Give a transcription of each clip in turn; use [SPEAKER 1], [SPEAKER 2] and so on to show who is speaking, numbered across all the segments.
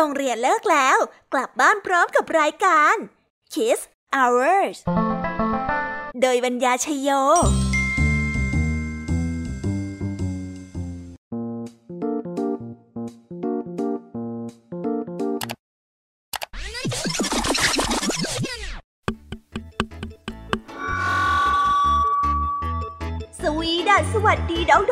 [SPEAKER 1] โรงเรียนเลิกแล้ว กลับบ้านพร้อมกับรายการ Kiss Hours โดยบรรยาชยโย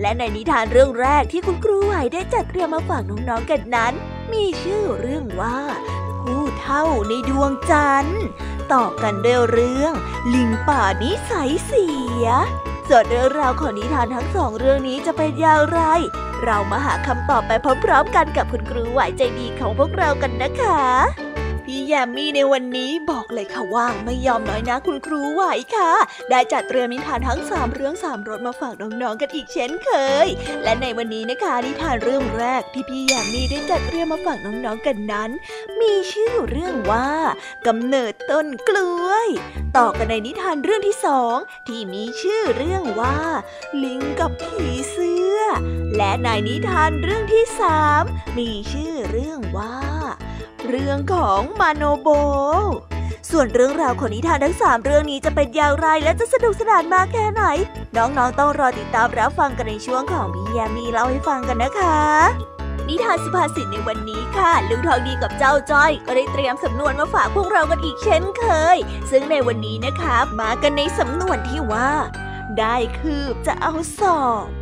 [SPEAKER 1] และในนิทานเรื่องแรกที่คุณครูไหวได้จัดเตรียมมาฝากน้องๆกันนั้น มีชื่อเรื่องว่า ผู้เท่าในดวงจันทร์ ต่อกันด้วยเรื่อง ลิงป่านิสัยเสีย ส่วนเรื่องราวของนิทานทั้งสองเรื่องนี้จะเป็นอย่างไร เรามาหาคำตอบไปพร้อมๆกันกับคุณครูไหวใจดีของพวกเรากันนะคะ พี่แยมมี่ในวันนี้บอกเลยค่ะว่าไม่ยอมน้อยนะคุณครูไหวค่ะ ได้จัดเตรียมนิทานทั้งสามเรื่องสามรสมาฝากน้องๆกันอีกเช่นเคย และในวันนี้นะคะนิทานเรื่องแรกที่พี่แยมมี่ได้จัดเตรียมมาฝากน้องๆกันนั้น มีชื่อเรื่องว่ากำเนิดต้นกล้วย ต่อกันในนิทานเรื่องที่สองที่มีชื่อเรื่องว่า ลิงกับผีเสื้อ และในนิทานเรื่องที่สามมีชื่อเรื่องว่า เรื่องของมาโนโบ ส่วนเรื่องราวของนิทานทั้งสามเรื่องนี้จะเป็นอย่างไรและจะสนุกสนานมากแค่ไหน น้องๆต้องรอติดตามรับฟังกันในช่วงของพี่ยามีเล่าให้ฟังกันนะคะนิทานสุภาษิตในวันนี้ค่ะ ลุงทองดีกับเจ้าจ้อย ก็ได้เตรียมสำนวนมาฝากพวกเรากันอีกเช่นเคย ซึ่งในวันนี้นะคะ มากันในสำนวนที่ว่า ได้คืบจะเอาสอบ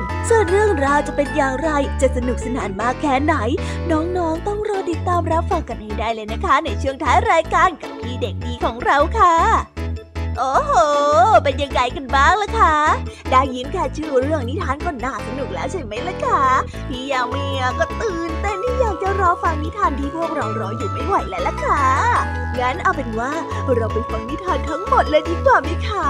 [SPEAKER 1] ส่วนเรื่องราวจะเป็นอย่างไรจะสนุกสนานมากแค่ไหน น้องๆต้องรอติดตามรับฟังกันให้ได้เลยนะคะ ในช่วงท้ายรายการกับพี่เด็กดีของเราค่ะโอ้โห เป็นยังไงกันบ้างล่ะคะ ได้ยินแค่ชื่อเรื่องนิทานก็น่าสนุกแล้วใช่ไหมล่ะคะ พี่ยามีก็ตื่นเต้นที่อยากจะรอฟังนิทานที่พวกเรารออยู่ไม่ไหวแล้วล่ะค่ะงั้นเอาเป็นว่าเราไปฟังนิทานทั้งหมดเลยดีกว่าไหมคะ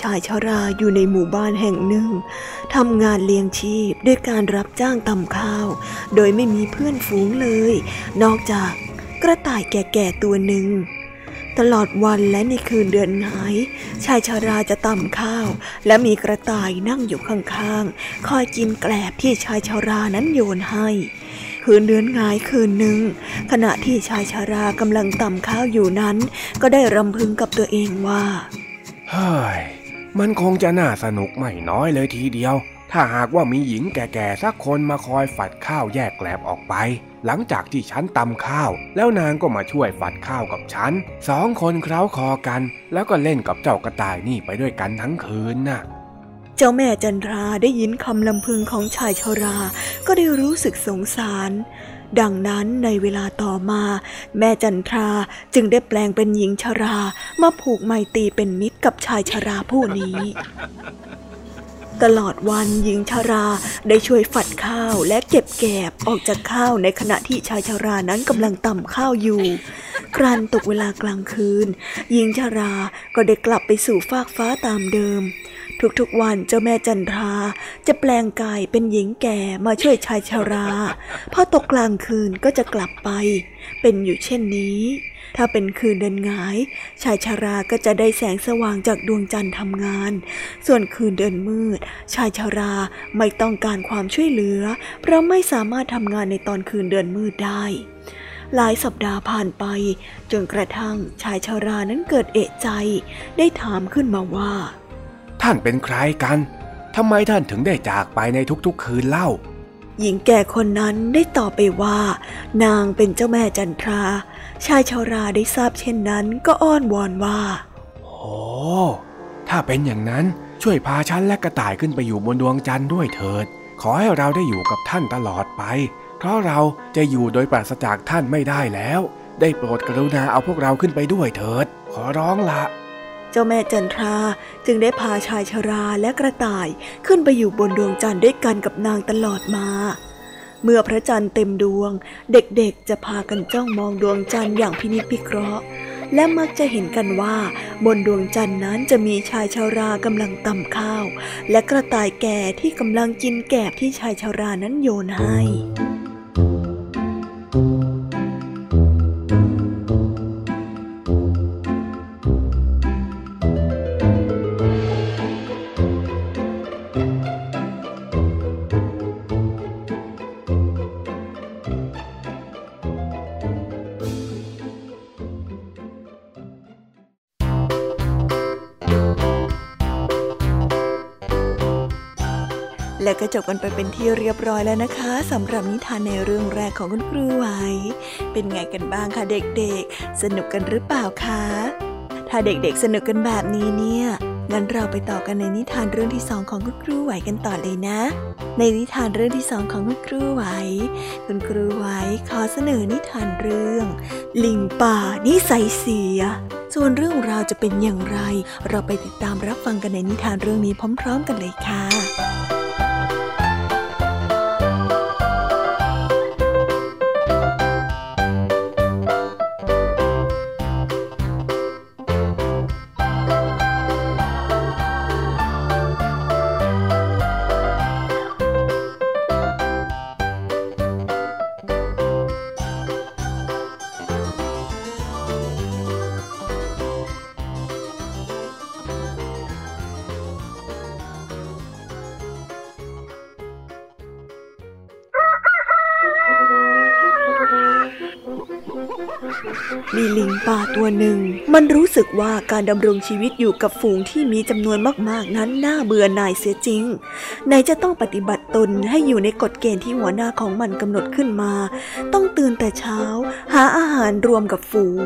[SPEAKER 1] ชายชาราอยู่ในหมู่บ้านแห่งหนึ่งทำงานเลี้ยงชีพด้วยการรับจ้างตำข้าว โดยไม่มีเพื่อนฝูงเลย นอกจากกระต่ายแก่ๆตัวหนึ่งตลอดวันและในคืนเดือนหาย ชายชาราจะตำข้าว และมีกระต่ายนั่งอยู่ข้างๆ คอยกินแกลบที่ชายชารานั้นโยนให้ คืนเดือนงายคืนหนึ่ง ขณะที่ชายชารากำลังตำข้าวอยู่นั้น ก็ได้รำพึงกับตัวเองว่า
[SPEAKER 2] เฮ้ย มันคงจะน่าสนุกไม่น้อยเลยทีเดียว ถ้าหากว่ามีหญิงแก่ๆสักคนมาคอยฝัดข้าวแยกแกลบออกไป หลังจากที่ฉันตำข้าว แล้วนางก็มาช่วยฝัดข้าวกับฉันสองคนเคล้าคอกัน แล้วก็เล่นกับเจ้ากระต่ายนี่ไปด้วยกันทั้งคืนน่ะ
[SPEAKER 1] เจ้าแม่จันทราได้ยินคำลำพึงของชายชรา ก็ได้รู้สึกสงสาร ดังนั้นในเวลาต่อมา แม่จันทราจึงได้แปลงเป็นหญิงชรา มาผูกไมตรีเป็นมิตรกับชายชราผู้นี้ ตลอดวันหญิงชราได้ช่วยฝัดข้าวและเก็บแกบออกจากข้าวในขณะที่ชายชรานั้นกำลังตำข้าวอยู่ครันตกเวลากลางคืน หญิงชาราก็ได้กลับไปสู่ฟากฟ้าตามเดิม ทุกๆวันเจ้าแม่จันทรา จะแปลงกายเป็นหญิงแก่มาช่วยชายชาราพอตกกลางคืนก็จะกลับไป เป็นอยู่เช่นนี้ ถ้าเป็นคืนเดินงาย ชายชาราก็จะได้แสงสว่างจากดวงจันทร์ทำงาน ส่วนคืนเดินมืด ชายชาราไม่ต้องการความช่วยเหลือ เพราะไม่สามารถทำงานในตอนคืนเดินมืดได้หลายสัปดาห์ผ่านไป จนกระทั่งชายชารานั้นเกิดเอะใจ ได้ถามขึ้นมาว่า
[SPEAKER 2] ท่านเป็นใครกัน ทำไมท่านถึงได้จากไปในทุกๆคืนเล่า
[SPEAKER 1] หญิงแก่คนนั้นได้ตอบไปว่า นางเป็นเจ้าแม่จันทรา ชายชาราได้ทราบเช่นนั้นก็อ้อนวอนว่า
[SPEAKER 2] โอ้ ถ้าเป็นอย่างนั้นช่วยพาฉันและกระต่ายขึ้นไปอยู่บนดวงจันทร์ด้วยเถิด ขอให้เราได้อยู่กับท่านตลอดไป เพราะเราจะอยู่โดยปราศจากท่านไม่ได้แล้ว ได้โปรดกรุณาเอาพวกเราขึ้นไปด้วยเถิด ขอร้องละ
[SPEAKER 1] เจ้าแม่จันทราจึงได้พาชายชราและกระต่ายขึ้นไปอยู่บนดวงจันทร์ด้วยกันกับนางตลอดมา เมื่อพระจันทร์เต็มดวง เด็กๆจะพากันจ้องมองดวงจันทร์อย่างพินิจพิเคราะห์ และมักจะเห็นกันว่าบนดวงจันทร์นั้นจะมีชายชารากำลังตำข้าว และกระต่ายแก่ที่กำลังกินแกบที่ชายชารานั้นโยนให้ และก็จบกันไปเป็นที่เรียบร้อยแล้วนะคะสำหรับนิทานในเรื่องแรกของคุณครูไหว เป็นไงกันบ้างคะเด็กๆ สนุกกันหรือเปล่าคะ ถ้าเด็กๆสนุกกันแบบนี้เนี่ย งั้นเราไปต่อกันในนิทานเรื่องที่สองของคุณครูไหวกันต่อเลยนะ ในนิทานเรื่องที่สองของคุณครูไหว คุณครูไหวขอเสนอนิทานเรื่อง ลิงป่านิสัยเสีย ส่วนเรื่องราวจะเป็นอย่างไร เราไปติดตามรับฟังกันในนิทานเรื่องนี้พร้อม ๆ กันเลยค่ะ ตัวหนึ่ง มันรู้สึกว่าการดำรงชีวิตอยู่กับฝูงที่มีจำนวนมากๆ นั้นน่าเบื่อหน่ายเสียจริงไหนจะต้องปฏิบัติตนให้อยู่ในกฎเกณฑ์ที่หัวหน้าของมันกำหนดขึ้นมา ต้องตื่นแต่เช้า หาอาหารรวมกับฝูง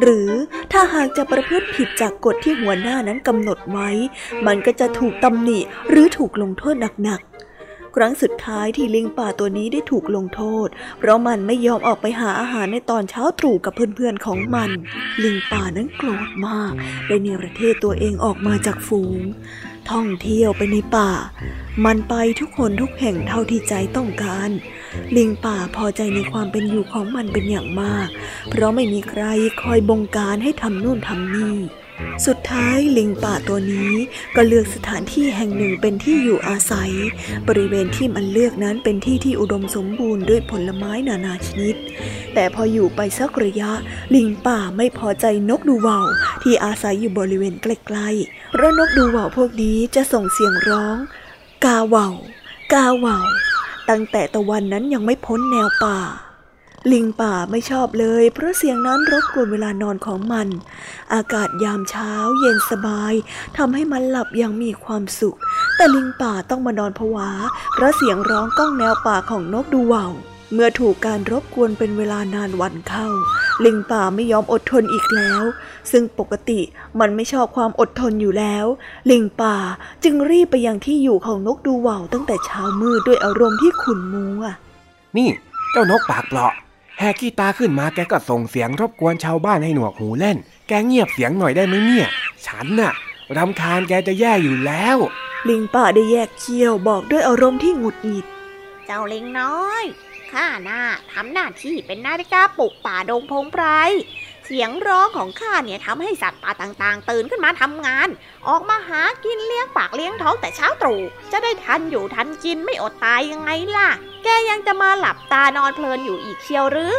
[SPEAKER 1] หรือถ้าหากจะประพฤติผิดจากกฎที่หัวหน้านั้นกำหนดไว้ มันก็จะถูกตำหนิหรือถูกลงโทษหนัก ครั้งสุดท้ายที่ลิงป่าตัวนี้ได้ถูกลงโทษ เพราะมันไม่ยอมออกไปหาอาหารในตอนเช้าตรู่กับเพื่อนๆของมัน ลิงป่านั้นโกรธมากได้เนรเทศตัวเองออกมาจากฝูง ท่องเที่ยวไปในป่า มันไปทุกคนทุกแห่งเท่าที่ใจต้องการ ลิงป่าพอใจในความเป็นอยู่ของมันเป็นอย่างมาก เพราะไม่มีใครคอยบงการให้ทำนู่นทำนี่ สุดท้ายลิงป่าตัวนี้ก็เลือกสถานที่แห่งหนึ่งเป็นที่อยู่อาศัย บริเวณที่มันเลือกนั้นเป็นที่ที่อุดมสมบูรณ์ด้วยผลไม้นานาชนิด แต่พออยู่ไปสักระยะ ลิงป่าไม่พอใจนกดูว่าวที่อาศัยอยู่บริเวณใกล้ๆเพราะนกดูว่าวพวกนี้จะส่งเสียงร้อง กาว่าวกาว่าวตั้งแต่ตะวันนั้นยังไม่พ้นแนวป่า ลิงป่าไม่ชอบเลย เพราะเสียงนั้นรบกวนเวลานอนของมัน อากาศยามเช้าเย็นสบายทำให้มันหลับอย่างมีความสุข แต่ลิงป่าต้องมานอนผวา เพราะเสียงร้องก้องแนวป่าของนกดูว่าวเมื่อถูกการรบกวนเป็นเวลานานวันเข้า ลิงป่าไม่ยอมอดทนอีกแล้ว ซึ่งปกติมันไม่ชอบความอดทนอยู่แล้ว ลิงป่าจึงรีบไปยังที่อยู่ของนกดูว่าวตั้งแต่เช้ามืดด้วยอารมณ์ที่ขุ่นมัว
[SPEAKER 2] นี่ เจ้านกปากเปราะ แหกขี้ตาขึ้นมาแกก็ส่งเสียงรบกวนชาวบ้านให้หนวกหูเล่น แกเงียบเสียงหน่อยได้ไหมเนี่ย ฉันน่ะรำคาญแกจะแย่อยู่แล้ว
[SPEAKER 1] ลิงป่าได้แยกเคี้ยวบอกด้วยอารมณ์ที่หงุดหงิด
[SPEAKER 3] เจ้าลิงน้อย ข้าน่าทำหน้าที่เป็นนาฬิกาปลุกป่าดงพงไพรเสียงร้องของข้าเนี่ยทำให้สัตว์ป่าต่างๆ ตื่นขึ้นมาทำงาน ออกมาหากินเลี้ยงปากเลี้ยงท้องแต่เช้าตรู่จะได้ทันอยู่ทันกินไม่อดตายยังไงล่ะ แกยังจะมาหลับตานอนเพลินอยู่อีกเชียวหรือ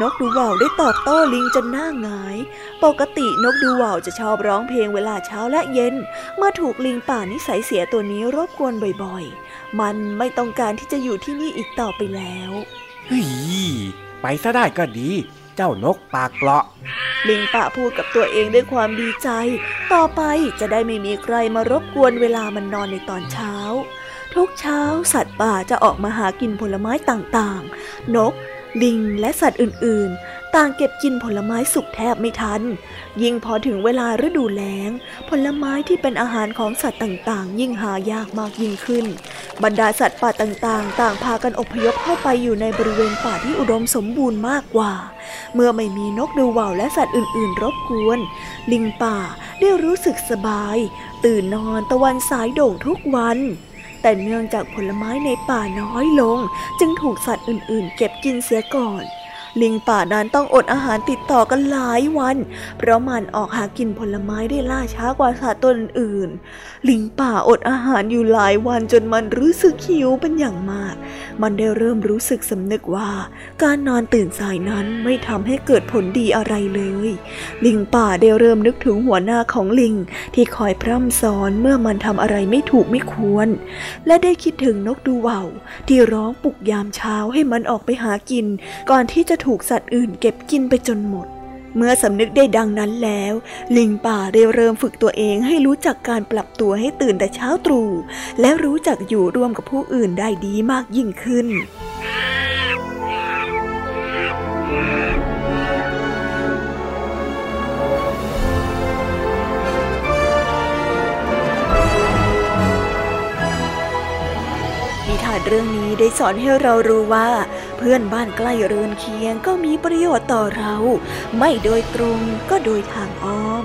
[SPEAKER 1] นกดูว่าวได้ตอบโต้ลิงจนหน้าหงาย ปกตินกดูว่าวจะชอบร้องเพลงเวลาเช้าและเย็น เมื่อถูกลิงป่านิสัยเสียตัวนี้รบกวนบ่อยๆ มันไม่ต้องการที่จะอยู่ที่นี่อีกต่อไปแล้ว
[SPEAKER 2] เฮ้ยไปซะได้ก็ดี เจ้านกปากเปลาะ
[SPEAKER 1] ลิงป่าพูดกับตัวเองด้วยความดีใจ ต่อไปจะได้ไม่มีใครมารบกวนเวลามันนอนในตอนเช้า ทุกเช้าสัตว์ป่าจะออกมาหากินผลไม้ต่างๆ นก ลิงและสัตว์อื่นๆ ต่างเก็บกินผลไม้สุกแทบไม่ทัน ยิ่งพอถึงเวลาฤดูแล้ง ผลไม้ที่เป็นอาหารของสัตว์ต่างๆ ยิ่งหายากมากยิ่งขึ้น บรรดาสัตว์ป่าต่างๆ ต่างพากันอพยพเข้าไปอยู่ในบริเวณป่าที่อุดมสมบูรณ์มากกว่า เมื่อไม่มีนกดูว่าวและสัตว์อื่นๆ รบกวน ลิงป่าได้รู้สึกสบาย ตื่นนอนตะวันสายโด่งทุกวันแต่เนื่องจากผลไม้ในป่าน้อยลง จึงถูกสัตว์อื่นๆ เก็บกินเสียก่อน ลิงป่านั้นต้องอดอาหารติดต่อกันหลายวัน เพราะมันออกหากินผลไม้ได้ล่าช้ากว่าสัตว์ตัวอื่น ลิงป่าอดอาหารอยู่หลายวันจนมันรู้สึกหิวเป็นอย่างมาก มันได้เริ่มรู้สึกสำนึกว่า การนอนตื่นสายนั้นไม่ทำให้เกิดผลดีอะไรเลย ลิงป่าได้เริ่มนึกถึงหัวหน้าของลิงที่คอยพร่ำสอนเมื่อมันทำอะไรไม่ถูกไม่ควร และได้คิดถึงนกดูว่าวที่ร้องปลุกยามเช้าให้มันออกไปหากิน ก่อนที่จะถูกสัตว์อื่นเก็บกินไปจนหมด เมื่อสำนึกได้ดังนั้นแล้ว ลิงป่าได้เริ่มฝึกตัวเองให้รู้จักการปรับตัวให้ตื่นแต่เช้าตรู่และรู้จักอยู่ร่วมกับผู้อื่นได้ดีมากยิ่งขึ้นานเรื่องนี้ได้สอนให้เรารู้ว่า เพื่อนบ้านใกล้เรือนเคียงก็มีประโยชน์ต่อเรา ไม่โดยตรงก็โดยทางอ้อม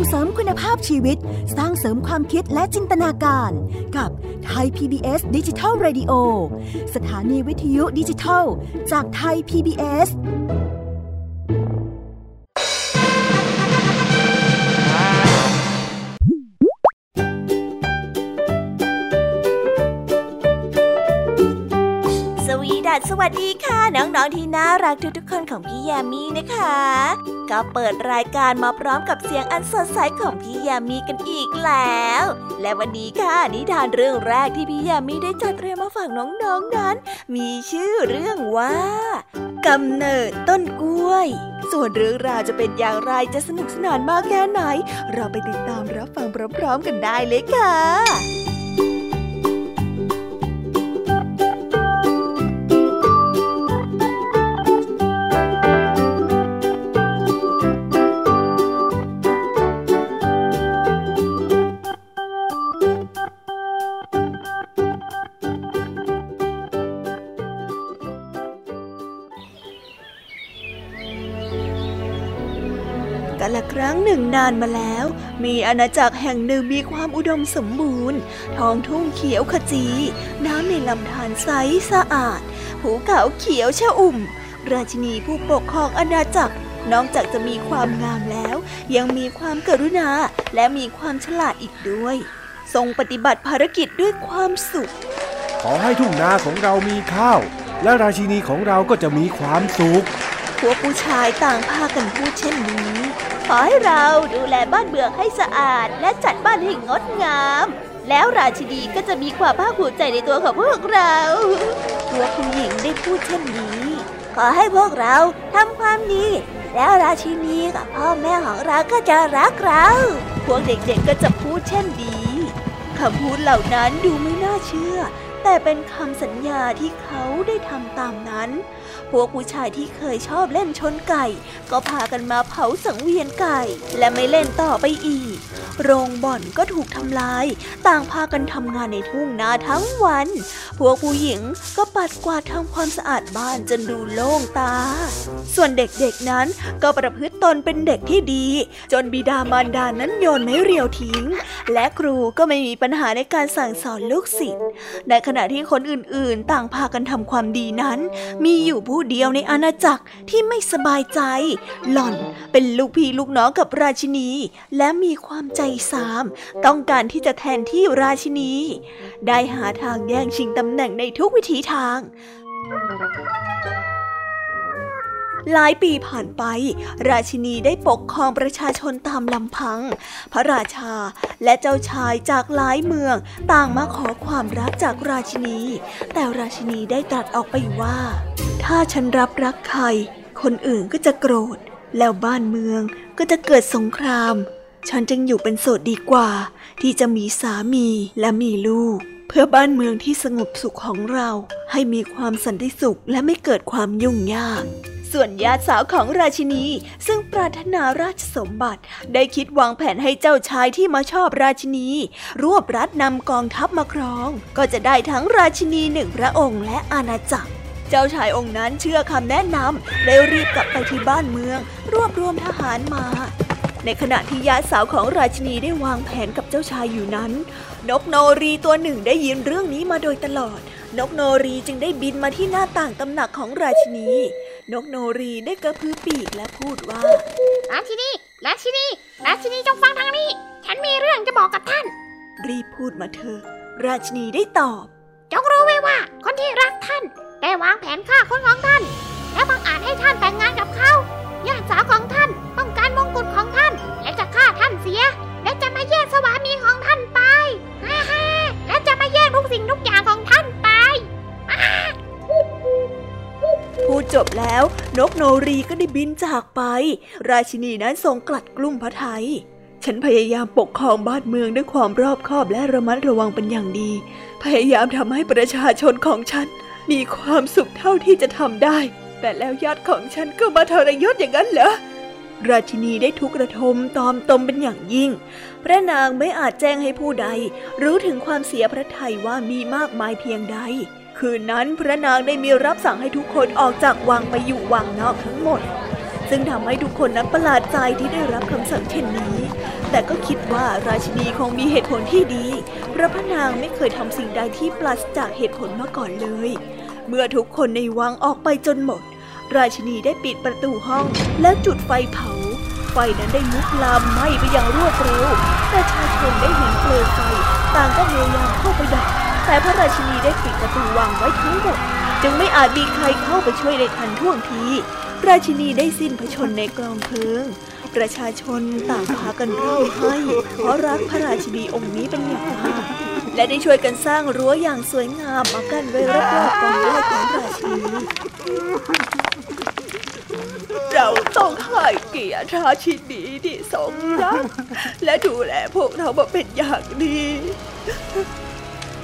[SPEAKER 4] งเสริมคุณภาพชีวิต สร้างเสริมความคิดและจินตนาการ กับไทย PBS ดิจิทัล Radio สถานีวิทยุดิจิทัล จากไทย PBS
[SPEAKER 1] ส วีดัสสวัสดีค่ะ น้องๆที่น่ารักทุกๆคนของพี่ยามีนะคะ ก็เปิดรายการมาพร้อมกับเสียงอันสดใสของพี่ยามีกันอีกแล้ว และวันนี้ค่ะนิทานเรื่องแรกที่พี่ยามีได้จัดเตรียมมาฝากน้องๆนนั้น มีชื่อเรื่องว่ากำเนิดต้นกล้วย ส่วนเรื่องราวจะเป็นอย่างไรจะสนุกสนานมากแค่ไหน เราไปติดตามรับฟังพร้อมๆกันได้เลยค่ะ หนึ่งนานมาแล้ว มีอาณาจักรแห่งหนึ่งมีความอุดมสมบูรณ์ ท้องทุ่งเขียวขจี น้ำในลำธารใสสะอาด ภูเขาเขียวชอุ่ม ราชินีผู้ปกครองอาณาจักรนอกจากจะมีความงามแล้ว ยังมีความกรุณาและมีความฉลาดอีกด้วย ทรงปฏิบัติภารกิจด้วยความสุข
[SPEAKER 2] ขอให้ทุ่งนาของเรามีข้าว และราชินีของเราก็จะมีความสุข
[SPEAKER 1] พวกผู้ชายต่างพากันพูดเช่นนี้ ขอให้เราดูแลบ้านเบืองให้สะอาด และจัดบ้านให้งดงาม แล้วราชินีก็จะมีความภาคภูมิใจในตัวของพวกเราพวกผู้หญิงได้พูดเช่นนี้ ขอให้พวกเราทำความดี แล้วราชินีกับพ่อแม่ของเราก็จะรักเรา พวกเด็กๆก็จะพูดเช่นดีคำพูดเหล่านั้นดูไม่น่าเชื่อ แต่เป็นคำสัญญาที่เขาได้ทำตามนั้น พวกผู้ชายที่เคยชอบเล่นชนไก่ ก็พากันมาเผาสังเวียนไก่ และไม่เล่นต่อไปอีก โรงบ่อนก็ถูกทำลาย ต่างพากันทำงานในทุ่งนาทั้งวัน พวกผู้หญิงก็ปัดกวาดทำความสะอาดบ้านจนดูโล่งตา ส่วนเด็กๆนั้นก็ประพฤติตนเป็นเด็กที่ดี จนบิดามารดานั้นโยนไม้เรียวทิ้ง และครูก็ไม่มีปัญหาในการสั่งสอนลูกศิษย์ในขณะที่คนอื่นๆ ต่างพากันทำความดีนั้น มีอยู่ผู้เดียวในอาณาจักรที่ไม่สบายใจ หล่อนเป็นลูกพี่ลูกน้องกับราชินี และมีความใจสาม ต้องการที่จะแทนที่ราชินี ได้หาทางแย่งชิงตำแหน่งในทุกวิถีทาง หลายปีผ่านไป ราชินีได้ปกครองประชาชนตามลำพัง พระราชาและเจ้าชายจากหลายเมืองต่างมาขอความรักจากราชินี แต่ราชินีได้ตรัสออกไปว่า ถ้าฉันรับรักใคร คนอื่นก็จะโกรธ แล้วบ้านเมืองก็จะเกิดสงคราม ฉันจึงอยู่เป็นโสดดีกว่า ที่จะมีสามีและมีลูก เพื่อบ้านเมืองที่สงบสุขของเรา ให้มีความสันติสุขและไม่เกิดความยุ่งยาก ส่วนญาติสาวของราชินี ซึ่งปรารถนาราชสมบัติ ได้คิดวางแผนให้เจ้าชายที่มาชอบราชินี รวบรัดนำกองทัพมาครอง ก็จะได้ทั้งราชินีหนึ่งพระองค์และอาณาจักรเจ้าชายองค์นั้นเชื่อคำแนะนำได้รีบกลับไปที่บ้านเมือง รวบรวมทหารมา ในขณะที่ญาติสาวของราชินีได้วางแผนกับเจ้าชายอยู่นั้น นกโนรีตัวหนึ่งได้ยินเรื่องนี้มาโดยตลอด นกโนรีจึงได้บินมาที่หน้าต่างตำหนักของราชินี นกโนรีได้กระพือปีกและพูดว่า
[SPEAKER 3] ราชินี ราชินี ราชินีจงฟังทางนี้ ฉันมีเรื่องจะบอกกับท่าน
[SPEAKER 1] รีบพูดมาเถอะ ราชินีได้ตอบ
[SPEAKER 3] จงรู้ไว้ว่า คนที่รักท่านได้วางแผนฆ่าคนของท่าน และบังอาจให้ท่านแต่งงานกับเขาญาติสาวของท่านต้องการมงกุฎของท่าน และจะฆ่าท่านเสีย และจะมาแย่งสวามีของท่าน
[SPEAKER 1] บแล้ว นกโนรีก็ได้บินจากไป ราชินีนั้นทรงกลัดกลุ้มพระไทย ฉันพยายามปกครองบ้านเมืองด้วยความรอบคอบและระมัดระวังเป็นอย่างดี พยายามทำให้ประชาชนของฉัน มีความสุขเท่าที่จะทำได้ แต่แล้วญาติของฉันก็มาทรยศอย่างนั้นเหรอราชินีได้ทุกระทมตอมตมเป็นอย่างยิ่ง พระนางไม่อาจแจ้งให้ผู้ใด รู้ถึงความเสียพระทัยว่ามีมากมายเพียงใด คืนนั้นพระนางได้มีรับสั่งให้ทุกคนออกจากวังไปอยู่วังนอกทั้งหมด ซึ่งทำให้ทุกคนนั้นประหลาดใจที่ได้รับคำสั่งเช่นนี้ แต่ก็คิดว่าราชินีคงมีเหตุผลที่ดีเพราะพระนางไม่เคยทำสิ่งใดที่ปราศจากเหตุผลมาก่อนเลย เมื่อทุกคนในวังออกไปจนหมด ราชินีได้ปิดประตูห้องแล้วจุดไฟเผาไฟนั้นได้ลุกลามไหม้ไปอย่างรวดเร็วประชาชนได้เห็นเปลวไฟต่างก็พยายามเข้าไปดับ แต่พระราชินีได้ปิดประตูวังไว้ทั้งหมด จึงไม่อาจมีใครเข้าไปช่วยได้ทันท่วงทีราชินีได้สิ้นพระชนในกลองเพลิง ประชาชนต่างพากันร้องไห้เพราะรักพระราชินีองค์นี้เป็นอย่างมากและได้ช่วยกันสร้างรั้วอย่างสวยงามมากั้นไว้รอบๆกองเลือดของราชินีเราต้องให้เกียรติราชินีที่ทรงรักและดูแลพวกเรามาเป็นอย่างดี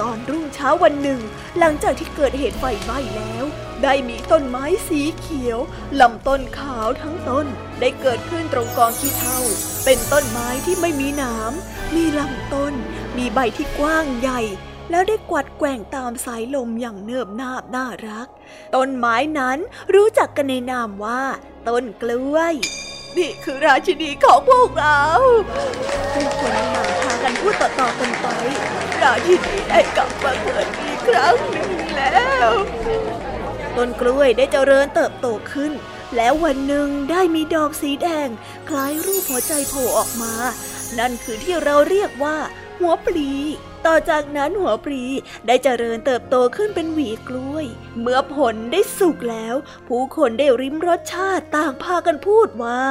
[SPEAKER 1] ตอนรุ่งเช้าวันหนึ่ง หลังจากที่เกิดเหตุไฟไหม้แล้ว ได้มีต้นไม้สีเขียวลำต้นขาวทั้งต้น ได้เกิดขึ้นตรงกองขี้เถ้า เป็นต้นไม้ที่ไม่มีหนามมีลำต้น มีใบที่กว้างใหญ่ แล้วได้กวัดแกว่งตามสายลมอย่างเนิบนาบน่ารัก ต้นไม้นั้นรู้จักกันในนามว่า ต้นกล้วย นี่คือราชินีของพวกเราผู้คนในหนังพากันพูดต่อๆกันไปราชินีได้กลับมาเกิดอีกครั้งหนึ่งแล้วต้นกล้วยได้เจริญเติบโตขึ้น แล้ววันหนึ่งได้มีดอกสีแดง คล้ายรูปหัวใจโผล่ออกมา นั่นคือที่เราเรียกว่า หัวปลี ต่อจากนั้นหัวปลีได้เจริญเติบโตขึ้นเป็นหวีกล้วย เมื่อผลได้สุกแล้ว ผู้คนได้ริมรสชาติต่างพากันพูดว่า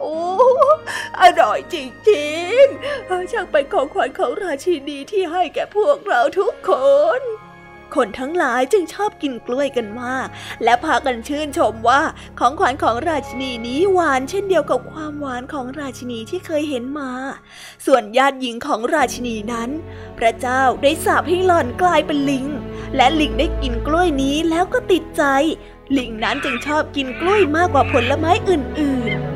[SPEAKER 1] โอ้ อร่อยจริงๆช่างเป็นของขวัญของราชินีที่ให้แก่พวกเราทุกคน คนทั้งหลายจึงชอบกินกล้วยกันมาก และพากันชื่นชมว่าของขวัญของราชินีนี้หวานเช่นเดียวกับความหวานของราชินีที่เคยเห็นมา ส่วนญาติหญิงของราชินีนั้น พระเจ้าได้สาปให้หล่อนกลายเป็นลิง และลิงได้กินกล้วยนี้แล้วก็ติดใจ ลิงนั้นจึงชอบกินกล้วยมากกว่าผลไม้อื่นๆ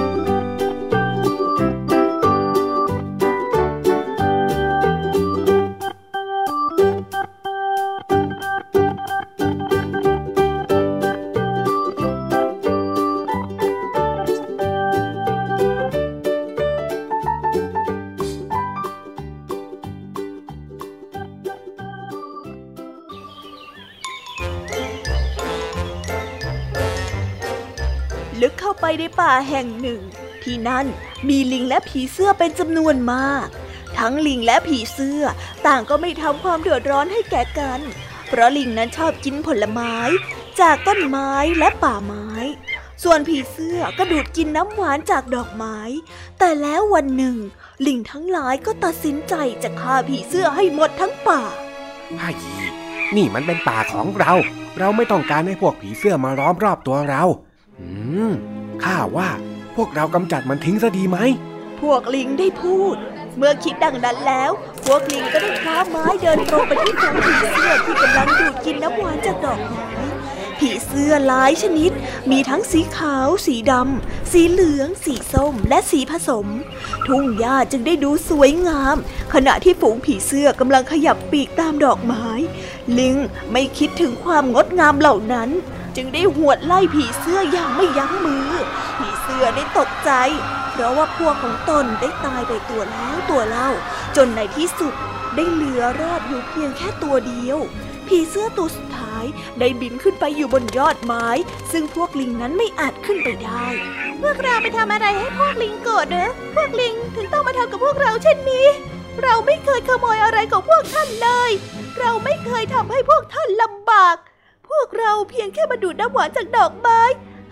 [SPEAKER 1] ในป่าแห่งหนึ่ง ที่นั่นมีลิงและผีเสื้อเป็นจำนวนมาก ทั้งลิงและผีเสื้อต่างก็ไม่ทำความเดือดร้อนให้แก่กัน เพราะลิงนั้นชอบกินผลไม้ จากต้นไม้และป่าไม้ ส่วนผีเสื้อก็ดูดกินน้ำหวานจากดอกไม้ แต่แล้ววันหนึ่ง ลิงทั้งหลายก็ตัดสินใจจะฆ่าผีเสื้อให้หมดทั้งป่า
[SPEAKER 2] ไอ้นี่มันเป็นป่าของเรา เราไม่ต้องการให้พวกผีเสื้อมาล้อมรอบตัวเรา อืม ข้าว่าพวกเรากำจัดมันทิ้งซะดีไหม
[SPEAKER 1] พวกลิงได้พูด เมื่อคิดดังนั้นแล้ว พวกลิงก็ได้คว้าไม้เดินตรงไปที่ฝูงผีเสื้อที่กำลังดูดกินน้ำหวานจากดอกไม้ผีเสื้อหลายชนิด มีทั้งสีขาว สีดำ สีเหลือง สีส้ม และสีผสม ทุ่งหญ้าจึงได้ดูสวยงาม ขณะที่ฝูงผีเสื้อกำลังขยับปีกตามดอกไม้ ลิงไม่คิดถึงความงดงามเหล่านั้น จึงได้หวดไล่ผีเสื้ออย่างไม่ยั้งมือ ผีเสื้อได้ตกใจ เพราะว่าพวกของตนได้ตายไปตัวแล้วตัวเล่า จนในที่สุดได้เหลือรอดอยู่เพียงแค่ตัวเดียว ผีเสื้อตัวสุดท้ายได้บินขึ้นไปอยู่บนยอดไม้ ซึ่งพวกลิงนั้นไม่อาจขึ้นไปได้
[SPEAKER 3] พวกเราไปทำอะไรให้พวกลิงโกรธเนอะพวกลิงถึงต้องมาทำกับพวกเราเช่นนี้ เราไม่เคยขโมยอะไรของพวกท่านเลย เราไม่เคยทำให้พวกท่านลำบาก พวกเราเพียงแค่มาดูดน้ำหวานจากดอกไม้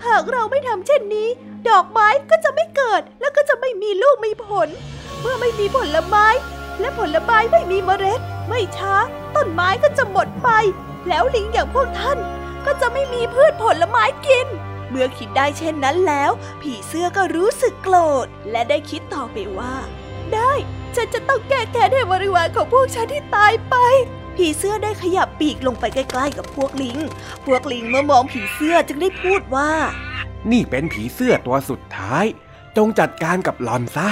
[SPEAKER 3] หากเราไม่ทำเช่นนี้ ดอกไม้ก็จะไม่เกิด แล้วก็จะไม่มีลูกมีผล เมื่อไม่มีผลไม้ และผลไม้ไม่มีเมล็ด ไม่ช้า ต้นไม้ก็จะหมดไป แล้วลิงอย่างพวกท่าน ก็จะไม่มีพืชผลไม้กิน เมื่อคิดได้เช่นนั้นแล้ว ผีเสื้อก็รู้สึกโกรธ และได้คิดต่อไปว่า ได้ ฉันจะต้องแก้แค้นให้บริวารของพวกฉันที่ตายไป
[SPEAKER 1] ผีเสื้อได้ขยับปีกลงไปใกล้ๆกับพวกลิง พวกลิงเมื่อมองผีเสื้อจึงได้พูดว่า
[SPEAKER 2] นี่เป็นผีเสื้อตัวสุดท้าย จงจัดการกับหลอนซะ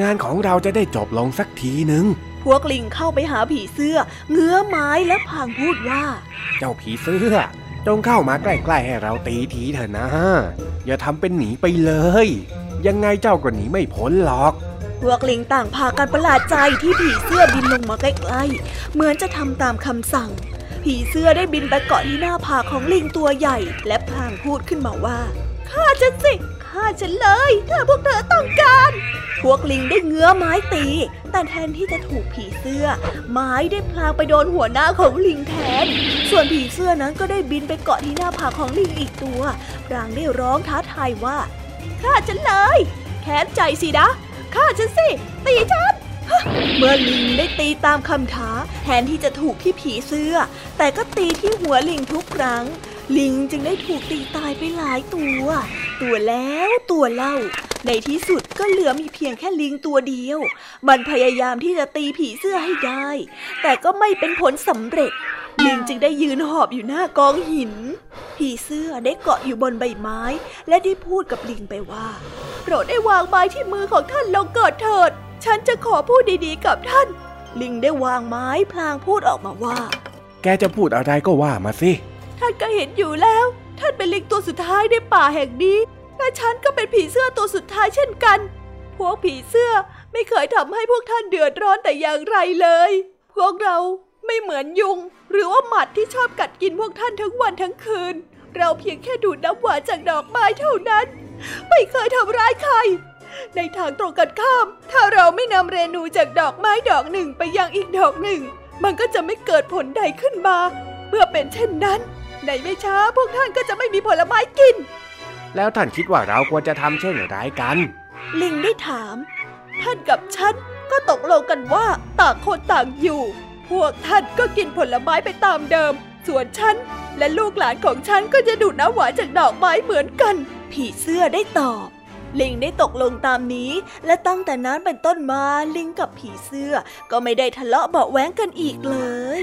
[SPEAKER 2] งานของเราจะได้จบลงสักทีหนึ่ง
[SPEAKER 1] พวกลิงเข้าไปหาผีเสื้อ เงื้อไม้และพางพูดว่า
[SPEAKER 2] เจ้าผีเสื้อ จงเข้ามาใกล้ๆให้เราตีทีเถอะนะ อย่าทำเป็นหนีไปเลย ยังไงเจ้าก็หนีไม่พ้นหรอก
[SPEAKER 1] พวกลิงต่างพากันประหลาดใจที่ผีเสื้อบินลงมาใกล้ๆ เหมือนจะทำตามคำสั่ง ผีเสื้อได้บินไปเกาะที่หน้าผากของลิงตัวใหญ่ และพลางพูดขึ้นมาว่าข้าฉันสิข้าฉันเลยถ้าพวกเธอต้องการ พวกลิงได้เงื้อไม้ตี แต่แทนที่จะถูกผีเสื้อ ไม้ได้พลางไปโดนหัวหน้าของลิงแทน ส่วนผีเสื้อนั้นก็ได้บินไปเกาะที่หน้าผากของลิงอีกตัวพลางได้ร้องท้าทายว่าข้าฉันเลย แค้นใจสินะ ฆ่าฉันสิ ตีฉัน เมื่อลิงได้ตีตามคำท้า แทนที่จะถูกที่ผีเสื้อ แต่ก็ตีที่หัวลิงทุกครั้ง ลิงจึงได้ถูกตีตายไปหลายตัว ตัวแล้วตัวเล่า ในที่สุดก็เหลือมีเพียงแค่ลิงตัวเดียว มันพยายามที่จะตีผีเสื้อให้ได้ แต่ก็ไม่เป็นผลสำเร็จ ลิงจึงได้ยืนหอบอยู่หน้ากองหิน ผีเสื้อได้เกาะอยู่บนใบไม้ และได้พูดกับลิงไปว่าโปรดได้วางไม้ที่มือของท่านลงกอดเถิด ฉันจะขอพูดดีๆกับท่าน ลิงได้วางไม้พลางพูดออกมาว่า
[SPEAKER 2] แกจะพูดอะไรก็ว่ามาสิ
[SPEAKER 1] ท่านก็เห็นอยู่แล้ว ท่านเป็นลิงตัวสุดท้ายในป่าแห่งนี้ และฉันก็เป็นผีเสื้อตัวสุดท้ายเช่นกัน พวกผีเสื้อไม่เคยทำให้พวกท่านเดือดร้อนแต่อย่างไรเลย พวกเราไม่เหมือนยุง หรือว่าหมัดที่ชอบกัดกินพวกท่านทั้งวันทั้งคืน เราเพียงแค่ดูดน้ำหวานจากดอกไม้เท่านั้น ไม่เคยทำร้ายใคร ในทางตรงกันข้าม ถ้าเราไม่นำเรนูจากดอกไม้ดอกหนึ่งไปยังอีกดอกหนึ่ง มันก็จะไม่เกิดผลใดขึ้นมา เมื่อเป็นเช่นนั้น ในไม่ช้าพวกท่านก็จะไม่มีผลไม้กิน
[SPEAKER 2] แล้วท่านคิดว่าเราควรจะทำเช่นไรกัน
[SPEAKER 1] ลิงได้ถาม ท่านกับฉันก็ตกลงกันว่าต่างคนต่างอยู่ พวกท่านก็กินผลไม้ไปตามเดิม ส่วนฉันและลูกหลานของฉันก็จะดูดน้ำหวานจากดอกไม้เหมือนกัน ผีเสื้อได้ตอบ ลิงได้ตกลงตามนี้ และตั้งแต่นั้นเป็นต้นมาลิงกับผีเสื้อก็ไม่ได้ทะเลาะเบาแหวงกันอีกเลย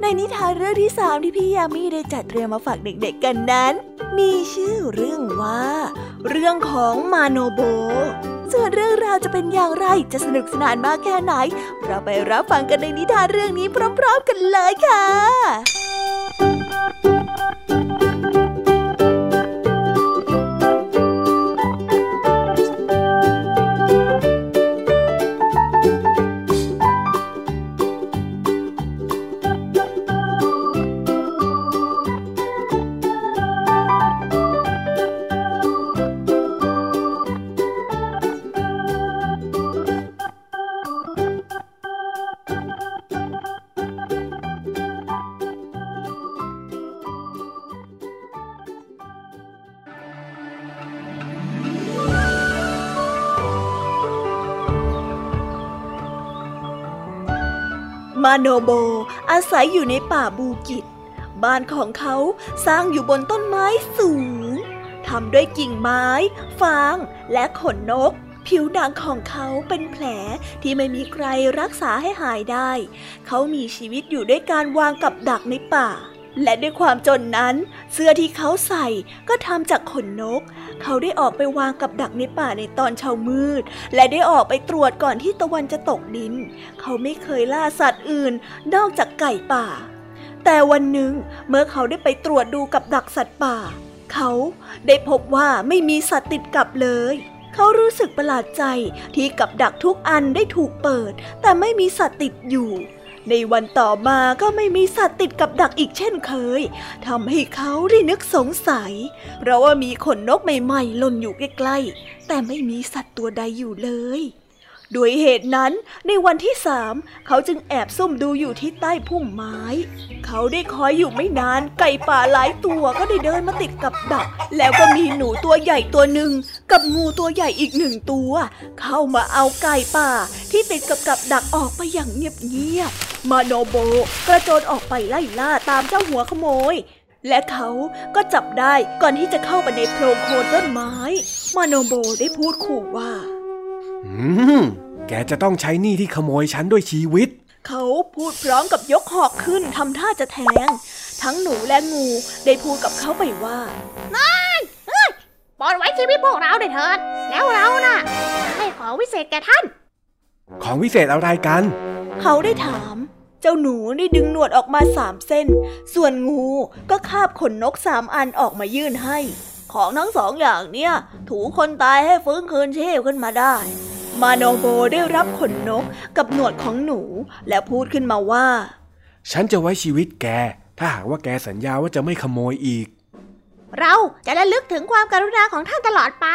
[SPEAKER 1] ในนิทานเรื่องที่สามที่พี่ยามีได้จัดเตรียมมาฝากเด็กๆกันนั้น มีชื่อเรื่องว่า เรื่องของมาโนโบ ส่วนเรื่องราวจะเป็นอย่างไรจะสนุกสนานมากแค่ไหน เราไปรับฟังกันในนิทานเรื่องนี้พร้อม ๆ กันเลยค่ะ มาโนโบ อาศัยอยู่ในป่าบูกิต บ้านของเขาสร้างอยู่บนต้นไม้สูงทำด้วยกิ่งไม้ ฟาง และขนนก ผิวหนังของเขาเป็นแผลที่ไม่มีใครรักษาให้หายได้ เขามีชีวิตอยู่ด้วยการวางกับดักในป่า และด้วยความจนนั้น เสื้อที่เขาใส่ก็ทำจากขนนก เขาได้ออกไปวางกับดักในป่าในตอนเช้ามืด และได้ออกไปตรวจก่อนที่ตะวันจะตกดิน เขาไม่เคยล่าสัตว์อื่น นอกจากไก่ป่า แต่วันหนึ่งเมื่อเขาได้ไปตรวจดูกับดักสัตว์ป่า เขาได้พบว่าไม่มีสัตว์ติดกับเลย เขารู้สึกประหลาดใจที่กับดักทุกอันได้ถูกเปิด แต่ไม่มีสัตว์ติดอยู่ ในวันต่อมาก็ไม่มีสัตว์ติดกับดักอีกเช่นเคยทำให้เขาได้นึกสงสัย เพราะว่ามีขนนกใหม่ๆหล่นอยู่ใกล้ๆแต่ไม่มีสัตว์ตัวใดอยู่เลย ด้วยเหตุนั้นในวันที่สามเขาจึงแอบซุ่มดูอยู่ที่ใต้พุ่มไม้ เขาได้คอยอยู่ไม่นานไก่ป่าหลายตัวก็ได้เดินมาติดกับดัก แล้วก็มีหนูตัวใหญ่ตัวหนึ่งกับงูตัวใหญ่อีกหนึ่งตัว เข้ามาเอาไก่ป่าที่ติดกับกับดักออกไปอย่างเงียบๆ มาโนโบกระโจนออกไปไล่ล่าตามเจ้าหัวขโมยและเขาก็จับได้ก่อนที่จะเข้าไปในโพรงโคนต้นไม้ มาโนโบได้พูดขู่ว่า
[SPEAKER 2] อืม แกจะต้องใช้หนี้ที่ขโมยฉันด้วยชีวิต
[SPEAKER 1] เขาพูดพร้อมกับยกหอกขึ้นทำท่าจะแทง ทั้งหนูและงูได้พูดกับเขาไปว่า
[SPEAKER 3] นายเฮ้ยปล่อยไว้ชีวิตพวกเราได้เถิด แล้วเรานะ่ะให้ของวิเศษแก่ท่าน
[SPEAKER 2] ของวิเศษอะไรกัน
[SPEAKER 1] เขาได้ถามเจ้าหนูได้ดึงหนวดออกมาสามเส้น ส่วนงูก็คาบขนนกสามอันออกมายื่นให้ ของทั้งสองอย่างเนี้ยถูคนตายให้ฟื้นคืนชีพขึ้นมาได้ มาโนโบได้รับขนนกกับหนวดของหนูและพูดขึ้นมาว่า
[SPEAKER 2] ฉันจะไว้ชีวิตแก ถ้าหากว่าแกสัญญาว่าจะไม่ขโมยอีก
[SPEAKER 3] เราจะระลึกถึงความกรุณาของท่านตลอดไป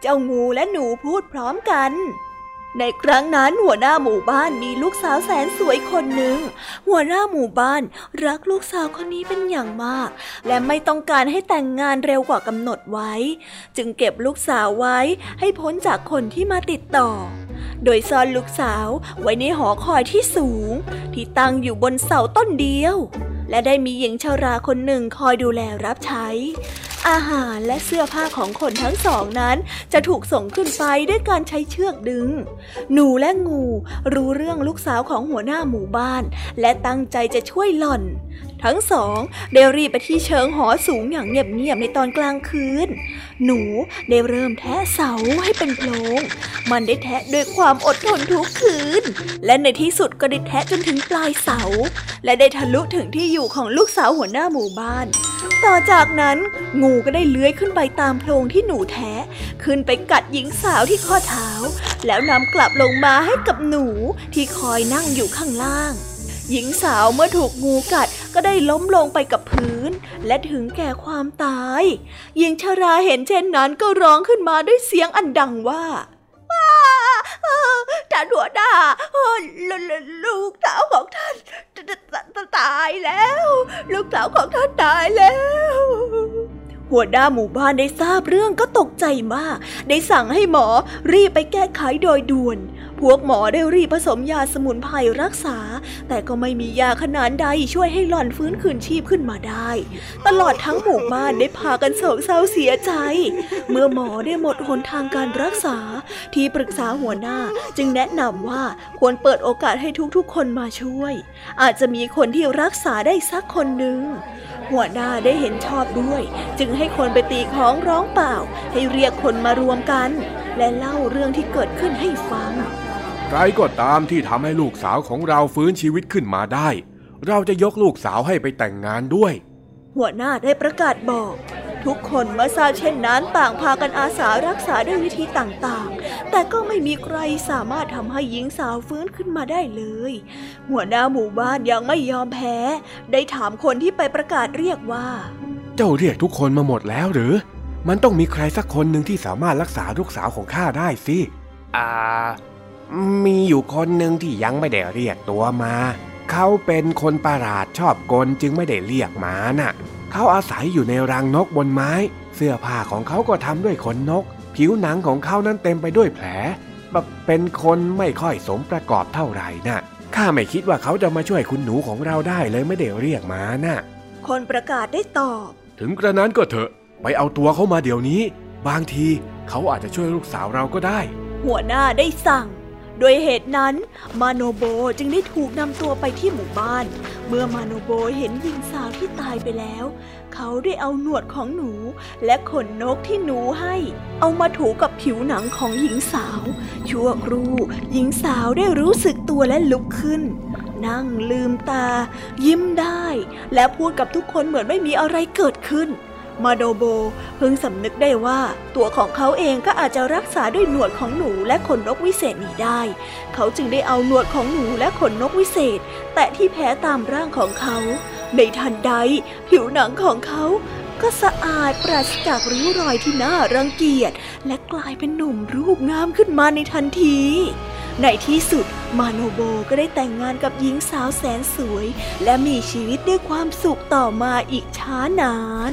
[SPEAKER 1] เจ้างูและหนูพูดพร้อมกัน ในครั้งนั้นหัวหน้าหมู่บ้านมีลูกสาวแสนสวยคนหนึ่ง หัวหน้าหมู่บ้านรักลูกสาวคนนี้เป็นอย่างมาก และไม่ต้องการให้แต่งงานเร็วกว่ากำหนดไว้ จึงเก็บลูกสาวไว้ให้พ้นจากคนที่มาติดต่อ โดยซ่อนลูกสาวไว้ในหอคอยที่สูง ที่ตั้งอยู่บนเสาต้นเดียว และได้มีหญิงชาราคนหนึ่งคอยดูแลรับใช้ อาหารและเสื้อผ้าของคนทั้งสองนั้น จะถูกส่งขึ้นไปด้วยการใช้เชือกดึง หนูและงูรู้เรื่องลูกสาวของหัวหน้าหมู่บ้าน และตั้งใจจะช่วยหล่อน ทั้งสองได้รีบไปที่เชิงหอสูงอย่างเงียบๆในตอนกลางคืน หนูได้เริ่มแทะเสาให้เป็นโพรง มันได้แทะด้วยความอดทนทุกคืน และในที่สุดก็ได้แทะจนถึงปลายเสา และได้ทะลุถึงที่อยู่ของลูกสาวหัวหน้าหมู่บ้าน ต่อจากนั้นงูก็ได้เลื้อยขึ้นไปตามโพรงที่หนูแทะ ขึ้นไปกัดหญิงสาวที่ข้อเท้า แล้วนำกลับลงมาให้กับหนูที่คอยนั่งอยู่ข้างล่าง หญิงสาวเมื่อถูกงูกัดก็ได้ล้มลงไปกับพื้น และถึงแก่ความตาย หญิงชราเห็นเช่นนั้นก็ร้องขึ้นมาด้วยเสียงอันดังว่าท่านหัวหน้าลูกสาวของท่านตายแล้ว ลูกสาวของท่านตายแล้วหัวหน้าหมู่บ้านได้ทราบเรื่องก็ตกใจมาก ได้สั่งให้หมอรีบไปแก้ไขโดยด่วน พวกหมอได้รีบผสมยาสมุนไพรรักษา แต่ก็ไม่มียาขนาดใดช่วยให้หล่อนฟื้นคืนชีพขึ้นมาได้ ตลอดทั้งหมู่บ้านได้พากันโศกเศร้าเสียใจ เมื่อหมอได้หมดหนทางการรักษา ที่ปรึกษาหัวหน้าจึงแนะนำว่าควรเปิดโอกาสให้ทุกๆ คนมาช่วย อาจจะมีคนที่รักษาได้สักคนหนึ่งหัวหน้าได้เห็นชอบด้วย จึงให้คนไปตีของร้องเปล่า ให้เรียกคนมารวมกัน และเล่าเรื่องที่เกิดขึ้นให้ฟัง
[SPEAKER 2] รก็ตามที่ทำให้ลูกสาวของเราฟื้นชีวิตขึ้นมาได้ เราจะยกลูกสาวให้ไปแต่งงานด้วย
[SPEAKER 1] หัวหน้าได้ประกาศบอก ทุกคนเมื่อทราบเช่นนั้นต่างพากันอาสารักษาด้วยวิธีต่างๆ แต่ก็ไม่มีใครสามารถทำให้หญิงสาวฟื้นขึ้นมาได้เลย หัวหน้าหมู่บ้านยังไม่ยอมแพ้ ได้ถามคนที่ไปประกาศเรียกว่า
[SPEAKER 2] เจ้าเรียกทุกคนมาหมดแล้วหรือ มันต้องมีใครสักคนหนึ่งที่สามารถรักษาลูกสาวของข้าได้สิ อ่า มีอยู่คนหนึ่งที่ยังไม่ได้เรียกตัวมา เขาเป็นคนประหลาดชอบกลจึงไม่ได้เรียกมาน่ะ เขาอาศัยอยู่ในรังนกบนไม้ เสื้อผ้าของเขาก็ทำด้วยขนนก ผิวหนังของเขานั้นเต็มไปด้วยแผลแบบเป็นคนไม่ค่อยสมประกอบเท่าไหร่น่ะ ข้าไม่คิดว่าเขาจะมาช่วยคุณหนูของเราได้เลยไม่ได้เรียกมาน่ะ
[SPEAKER 1] คนประกาศได้ตอบ
[SPEAKER 2] ถึงกระนั้นก็เถอะ ไปเอาตัวเขามาเดี๋ยวนี้ บางทีเขาอาจจะช่วยลูกสาวเราก็ได้
[SPEAKER 1] หัวหน้าได้สั่ง โดยเหตุนั้น มาโนโบจึงได้ถูกนำตัวไปที่หมู่บ้าน เมื่อมาโนโบเห็นหญิงสาวที่ตายไปแล้ว เขาได้เอาหนวดของหนูและขนนกที่หนูให้ เอามาถูกับผิวหนังของหญิงสาว ชั่วครู่หญิงสาวได้รู้สึกตัวและลุกขึ้น นั่งลืมตา ยิ้มได้ และพูดกับทุกคนเหมือนไม่มีอะไรเกิดขึ้น มาโดโบเพิ่งสำนึกได้ว่า ตัวของเขาเองก็อาจจะรักษาด้วยหนวดของหนูและขนนกวิเศษนี้ได้ เขาจึงได้เอาหนวดของหนูและขนนกวิเศษ แตะที่แผลตามร่างของเขา ในทันใด ผิวหนังของเขาก็สะอาดปราศจากริ้วรอยที่น่ารังเกียจและกลายเป็นหนุ่มรูปงามขึ้นมาในทันที ในที่สุดมาโนโบก็ได้แต่งงานกับหญิงสาวแสนสวย และมีชีวิตด้วยความสุขต่อมาอีกช้านาน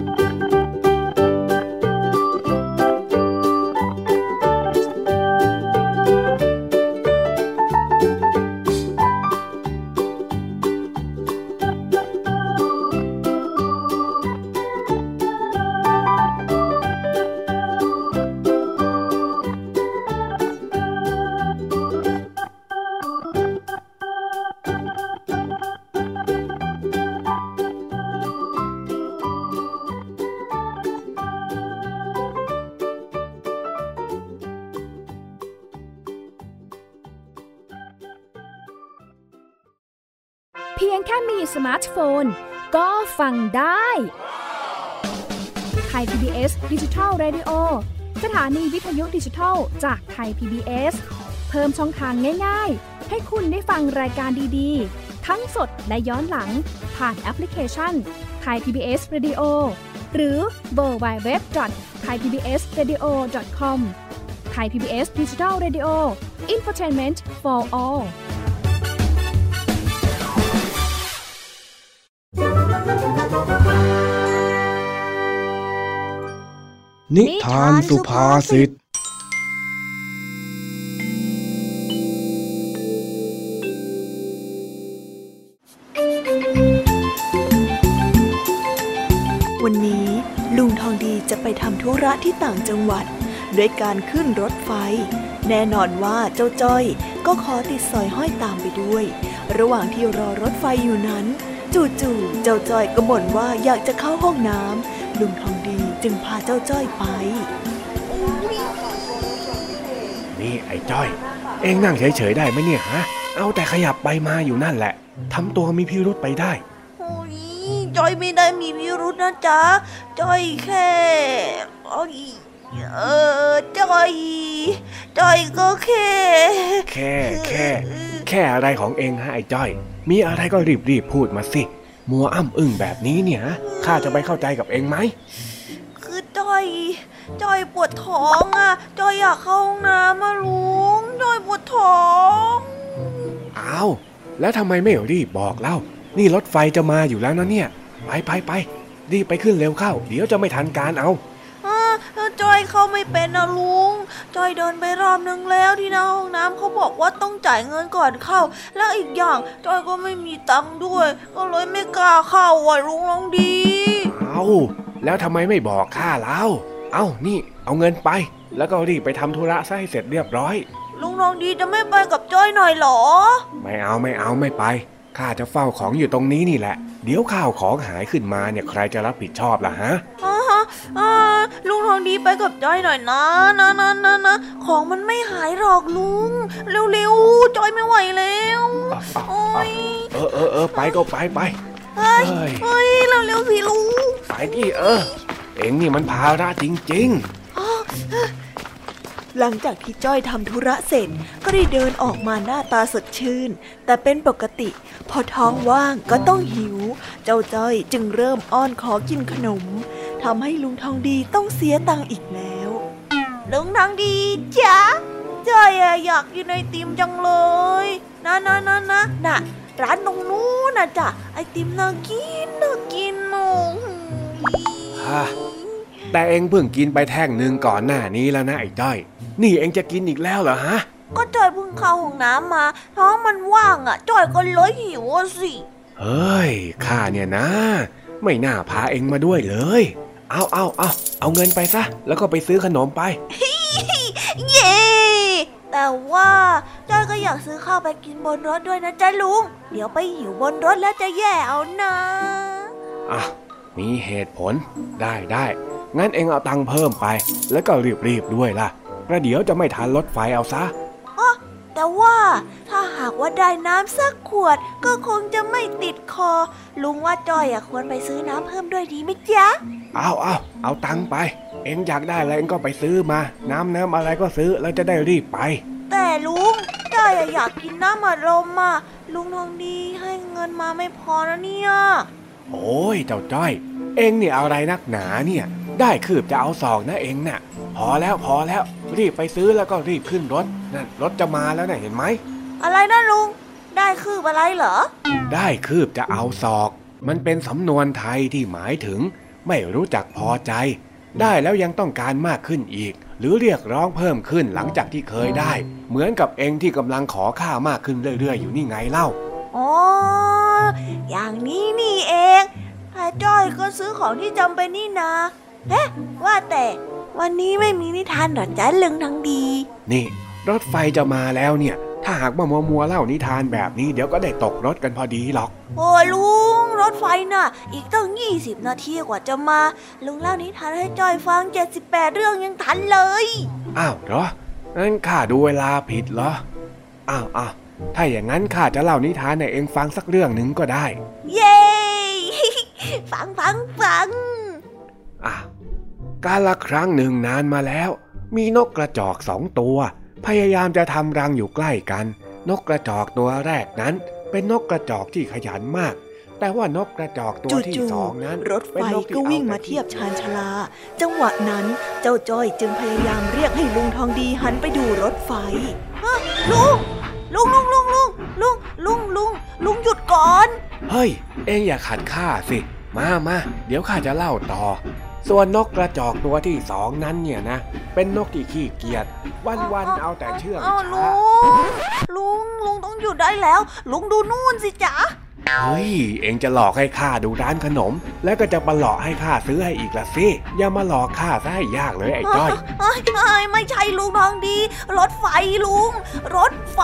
[SPEAKER 5] ได้ Thai PBS Digital Radio สถานีวิทยุดิจิทัลจากไทย PBS เพิ่มช่องทางง่าย ๆ ให้คุณได้ฟังรายการดีๆ ทั้งสดและย้อนหลัง ผ่านแอปพลิเคชันไทย PBS Radio หรือเวอร์ไบเว็บไทยพีบีเอสเรดิโอคอมไทยพีบีเอสดิจิทัลเรดิโออินฟอร์ทนเมนต์ for all
[SPEAKER 2] นิทานสุภาษิต
[SPEAKER 6] วันนี้ลุงทองดีจะไปทำธุระที่ต่างจังหวัด ด้วยการขึ้นรถไฟ แน่นอนว่าเจ้าจ้อยก็ขอติดสอยห้อยตามไปด้วย ระหว่างที่รอรถไฟอยู่นั้น จู่ๆเจ้าจ้อยก็บ่นว่าอยากจะเข้าห้องน้ำลุงทองดี จึงพาเจ้าจ้อยไป
[SPEAKER 2] นี่ไอ้จ้อย เอ็งนั่งเฉยๆได้ไหมเนี่ยฮะ เอาแต่ขยับไปมาอยู่นั่นแหละทำตัวมีพิรุษไปได้
[SPEAKER 1] โอ้ยจอยไม่ได้มีพิรุษนะจ๊ะจอยแค่โอ้ยเออจอยจอยก็แค่
[SPEAKER 2] แค่แค่ แค่อะไรของเองฮะไอ้จ้อย มีอะไรก็รีบๆพูดมาสิ มัวอ้ำอึ้งแบบนี้เนี่ย ข้าจะไปเข้าใจกับเองไหม
[SPEAKER 1] คื อจอยจอยปวดท้องอะจอยอยากเข้าห้องน้ำมาลุงจอยปวดท้อง
[SPEAKER 2] อ้าวแล้วทำไมไม่รีบบอกเล่า นี่รถไฟจะมาอยู่แล้วนะเนี่ย ไปไปไปรีบไปขึ้นเร็วเข้า เดี๋ยวจะไม่ทันการเอา
[SPEAKER 1] อ่าจอยเข้าไม่เป็นนะลุง จอยเดินไปรอบนึงแล้วที่หน้าห้องน้ำเขาบอกว่าต้องจ่ายเงินก่อนเข้า แล้วอีกอย่างจอยก็ไม่มีตังค์ด้วย ก็เลยไม่กล้าเข้าอะลุงลองดี
[SPEAKER 2] เอาแล้วทำไมไม่บอกข้าเล่าเอานี่ เอาเงินไป แล้วก็รีบไปทำธุระซะให้เสร็จเรียบร้อย
[SPEAKER 1] ลุงลองดีจะไม่ไปกับจ้อยหน่อยเหรอ
[SPEAKER 2] ไม่เอาไม่เอาไม่ไปข้าจะเฝ้าของอยู่ตรงนี้นี่แหละ เดี๋ยวข้าวของหายขึ้นมาเนี่ยใครจะรับผิดชอบล่ะฮะ
[SPEAKER 1] อ่าฮะอ่าลุงทองดีไปกับจ้อยหน่อยนะนะนะนะนะของมันไม่หายหรอกลุง เร็วๆจ้อยไม่ไหวแล้วโอ้ย
[SPEAKER 2] เออเออเออไปก็ไปไป
[SPEAKER 1] เฮ้ย
[SPEAKER 2] เฮ้ย
[SPEAKER 1] เฮ้ยเร็วๆสิลุง
[SPEAKER 2] ไปดิเออ เอ็งนี่มันภาระจริง
[SPEAKER 6] หลังจากที่จ้อยทำธุระเสร็จก็ได้เดินออกมาหน้าตาสดชื่น แต่เป็นปกติ พอท้องว่างก็ต้องหิว เจ้าจ้อยจึงเริ่มอ้อนขอกินขนมทำให้ลุงทองดีต้องเสียตังค์อีกแล้ว
[SPEAKER 1] ลุงทองดีจ้ะจ้อยอะอยากกินไอติมจังเลย นะนะนะนะน่ะ ร้านตรงนู้นนะจ้ะไอติมน่ากินน่ากินโอ้โห
[SPEAKER 2] ๆฮะแต่เอ็งเพิ่งกินไปแท่งหนึ่งก่อนหน้านี้แล้วนะไอ้จ้อย นี่เอ็งจะกินอีกแล้วเหรอฮะ
[SPEAKER 1] ก็จอยเพิ่งเข้าห้องน้ำมาท้องมันว่างอะจอยก็เลยหิวอะสิ
[SPEAKER 2] เฮ้ยข้าเนี่ยนะ ไม่น่าพาเอ็งมาด้วยเลย เอาเอาเอาเอาเงินไปซะ แล้วก็ไปซื้อขนมไป
[SPEAKER 1] เย้ แต่ว่าจอยก็อยากซื้อข้าวไปกินบนรถด้วยนะจ๊ะลุง เดี๋ยวไปหิวบนรถแล้วจะแย่เอานะ
[SPEAKER 2] อะมีเหตุผลได้ได้งั้นเองเอาตังค์เพิ่มไป แล้วก็รีบๆด้วยล่ะประเดี๋ยวจะไม่ทันรถไฟเอาซะ
[SPEAKER 1] แต่ว่าถ้าหากว่าได้น้ำสักขวดก็คงจะไม่ติดคอ ลุงว่าจอยอะควรไปซื้อน้ำเพิ่มด้วยดีไหมจ๊ะ
[SPEAKER 2] เอาเอาเอาตังค์ไป เอ็งอยากได้อะไรเอ็งก็ไปซื้อมา น้ำน้ำอะไรก็ซื้อแล้วจะได้รีบไป
[SPEAKER 1] แต่ลุงจอยอะอยากกินน้ำอัดลมอะลุงทองดีให้เงินมาไม่พอนะเนี่ย
[SPEAKER 2] โอ้ยเจ้าจ้อย เอ็งเนี่ยเอาอะไรนักหนาเนี่ย ได้คืบจะเอาสองนะเอ็งน่ะ พอแล้วพอแล้วรีบไปซื้อแล้วก็รีบขึ้นรถนั่นรถจะมาแล้วนะเห็นไหม
[SPEAKER 1] อะไรนะลุง ได้คืบอะไรเหรอ
[SPEAKER 2] ได้คืบจะเอาศอก มันเป็นสำนวนไทยที่หมายถึง ไม่รู้จักพอใจ ได้แล้วยังต้องการมากขึ้นอีก หรือเรียกร้องเพิ่มขึ้นหลังจากที่เคยได้ เหมือนกับเองที่กำลังขอค่ามากขึ้นเรื่อยๆ อยู่นี่ไงเล่า
[SPEAKER 1] อ๋อ อย่างนี้นี่เองถ้าจ้อยก็ซื้อของที่จำเป็นนี่นาเอ๊ะว่าแต่วันนี้ไม่มีนิทานหรอจ๊ะลึงทั้งดี
[SPEAKER 2] นี่ รถไฟจะมาแล้วเนี่ย ถ้าหากว่ามัวมัวๆเล่านิทานแบบนี้เดี๋ยวก็ได้ตกรถกันพอดีหรอก
[SPEAKER 1] โอ้ลุงรถไฟน่ะ อีกตั้ง 20 นาทีกว่าจะมา ลุงเล่านิทานให้จ้อยฟัง 78 เรื่องยังทันเลย
[SPEAKER 2] อ้าวเหรองั้นข้าดูเวลาผิดเหรอ อ้าวอ้าว ถ้าอย่างนั้นข้าจะเล่านิทานให้เองฟังสักเรื่องหนึ่งก็ได้
[SPEAKER 1] เย้ฟังฟังฟัง
[SPEAKER 2] อะกาละครั้งหนึ่งนานมาแล้ว มีนกกระจอกสองตัว พยายามจะทำรังอยู่ใกล้กัน นกกระจอกตัวแรกนั้น เป็นนกกระจอกที่ขยันมาก แต่ว่านกกระจอกตัวที่
[SPEAKER 6] จู่
[SPEAKER 2] สองนั้น
[SPEAKER 6] ๆรถไฟ
[SPEAKER 2] เป็นนที่
[SPEAKER 6] ก็วิ่ง
[SPEAKER 2] อแต่
[SPEAKER 6] มาเทียบชานชาลา จังหวะนั้นเจ้าจ้อยจึงพยายามเรียกให้ลุงทองดีหันไปดูรถไฟ
[SPEAKER 1] ลุง ลุงลุงลุงลุงลุงลุงลุงลุงหยุดก่อน
[SPEAKER 2] เฮ้ย เองอย่าขัดข้าสิ มามาเดี๋ยวข้าจะเล่าต่อ ส่วนนกกระจอกตัวที่สองนั้นเนี่ยนะ เป็นนกที่ขี้เกียจวันๆเอาแต่เชื่องช้า
[SPEAKER 1] ลุงลุงลุงต้องหยุดได้แล้ว ลุงดูนู่นสิจ๊ะ
[SPEAKER 2] เฮ้ย เองจะหลอกให้ข้าดูร้านขนม แล้วก็จะมาหลอกให้ข้าซื้อให้อีกละสิ อย่ามาหลอกข้าซะให้ยากเลยไอ้จ้อย
[SPEAKER 1] เอ้ยเอ้ยไม่ใช่ลุงทองดี รถไฟลุง รถไฟ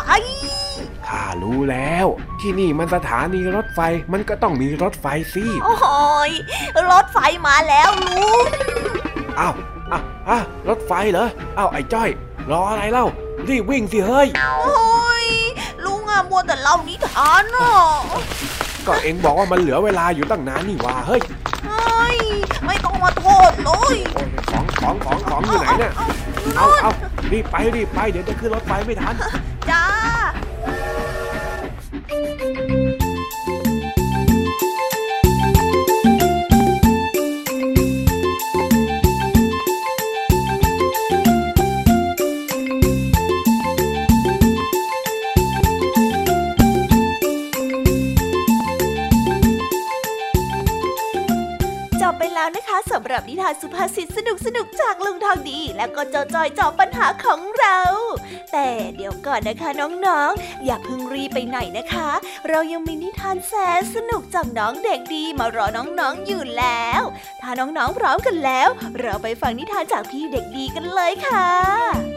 [SPEAKER 2] ข้ารู้แล้ว ที่นี่มันสถานีรถไฟ มันก็ต้องมีรถไฟสิ
[SPEAKER 1] โอ้ยรถไฟมาแล้วลุง
[SPEAKER 2] อ้าวอ้าวอ้าวรถไฟเหรอ อ้าวไอ้จ้อย รออะไรเล่า รีบวิ่งสิเฮ้ย
[SPEAKER 1] โอ้ยลุงอะ มัวแต่เล่านิทานอะ
[SPEAKER 2] ก็เองบอกว่ามันเหลือเวลาอยู่ตั้งนานนี่หว่าเฮ้ย
[SPEAKER 1] เฮ้ยไม่ต้องมาโทษเลย
[SPEAKER 2] โอ้ยของของของของอยู่ไหนเนี่ยเอาเอารีบไปรีบไปเดี๋ยวจะขึ้นรถไฟไม่ทัน
[SPEAKER 1] จ้า ทานสุภาษิตสนุกสนุกจากลุงทองดี และก็เจ้าจอยจอบปัญหาของเรา แต่เดี๋ยวก่อนนะคะน้องๆ อย่าเพิ่งรีไปไหนนะคะ เรายังมีนิทานแสนสนุกจากน้องเด็กดีมารอน้องๆอยู่แล้ว ถ้าน้องๆพร้อมกันแล้ว เราไปฟังนิทานจากพี่เด็กดีกันเลยค่ะ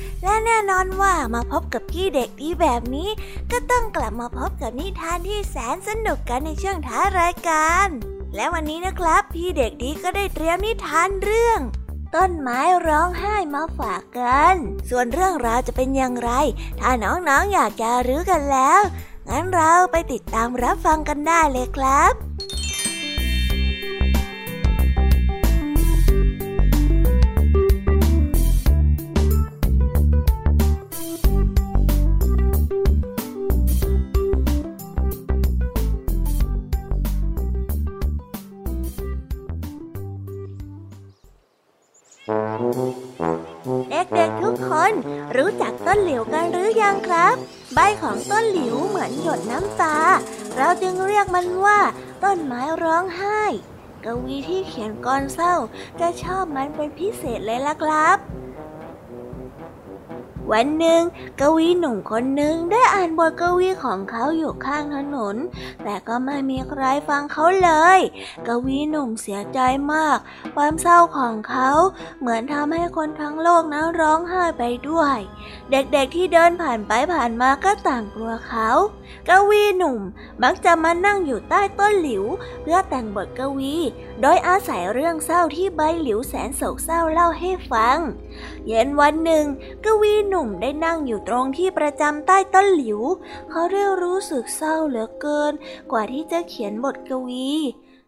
[SPEAKER 1] และแน่นอนว่ามาพบกับพี่เด็กดีแบบนี้ ก็ต้องกลับมาพบกับนิทานที่แสนสนุกกันในช่วงท้ายรายการ และวันนี้นะครับ พี่เด็กดีก็ได้เตรียมนิทานเรื่อง ต้นไม้ร้องไห้มาฝากกัน ส่วนเรื่องราวจะเป็นอย่างไร ถ้าน้องๆออยากจะรู้กันแล้ว งั้นเราไปติดตามรับฟังกันได้เลยครับ ใบของต้นหลิวเหมือนหยดน้ำตา เราจึงเรียกมันว่า ต้นไม้ร้องไห้ กวีที่เขียนกรเศร้าจะชอบมันเป็นพิเศษเลยล่ะครับ วันหนึ่งกวีหนุ่มคนหนึ่งได้อ่านบทกวีของเขาอยู่ข้างถนน แต่ก็ไม่มีใครฟังเขาเลย กวีหนุ่มเสียใจมาก ความเศร้าของเขาเหมือนทำให้คนทั้งโลกนั้นร้องไห้ไปด้วย เด็กๆที่เดินผ่านไปผ่านมาก็ต่างกลัวเขากวีหนุ่มมักจะมานั่งอยู่ใต้ต้นหลิว เพื่อแต่งบทกวีโดยอาศัยเรื่องเศร้าที่ใบหลิวแสนโศกเศร้าเล่าให้ฟัง เย็นวันหนึ่งกวีหนุ่มได้นั่งอยู่ตรงที่ประจำใต้ต้นหลิว เขาเรียรู้สึกเศร้าเหลือเกิน กว่าที่จะเขียนบทกวี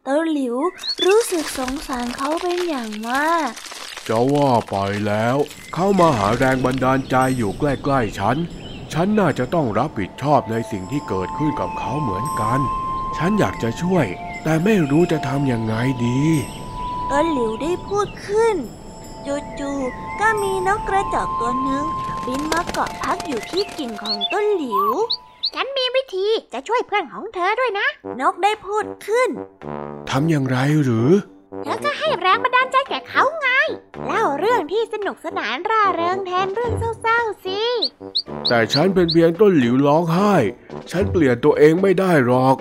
[SPEAKER 1] ต้นหลิวรู้สึกสงสารเขาเป็นอย่างมาก
[SPEAKER 2] จะว่าไปแล้ว เขามาหาแรงบันดาลใจอยู่ใกล้ๆฉัน ฉันน่าจะต้องรับผิดชอบในสิ่งที่เกิดขึ้นกับเขาเหมือนกัน ฉันอยากจะช่วย แต่ไม่รู้จะทำยังไงดี
[SPEAKER 1] ต้นหลิวได้พูดขึ้น จู่ๆก็มีนกกระจอกตัวหนึ่งบินมาเกาะพักอยู่ที่กิ่งของต้นหลิว
[SPEAKER 3] ฉันมีวิธีจะช่วยเพื่อนของเธอด้วยนะ
[SPEAKER 1] นกได้พูดขึ้น
[SPEAKER 2] ทำอย่างไรหรือ
[SPEAKER 3] เธอก็ให้แรงบันดาลใจแก่เขาไง เล่าเรื่องที่สนุกสนานร่าเริงแทนเรื่องเศร้าๆสิ
[SPEAKER 2] แต่ฉันเป็นเพียงต้นหลิวร้องไห้ ฉันเปลี่ยนตัวเองไม่ได้หรอก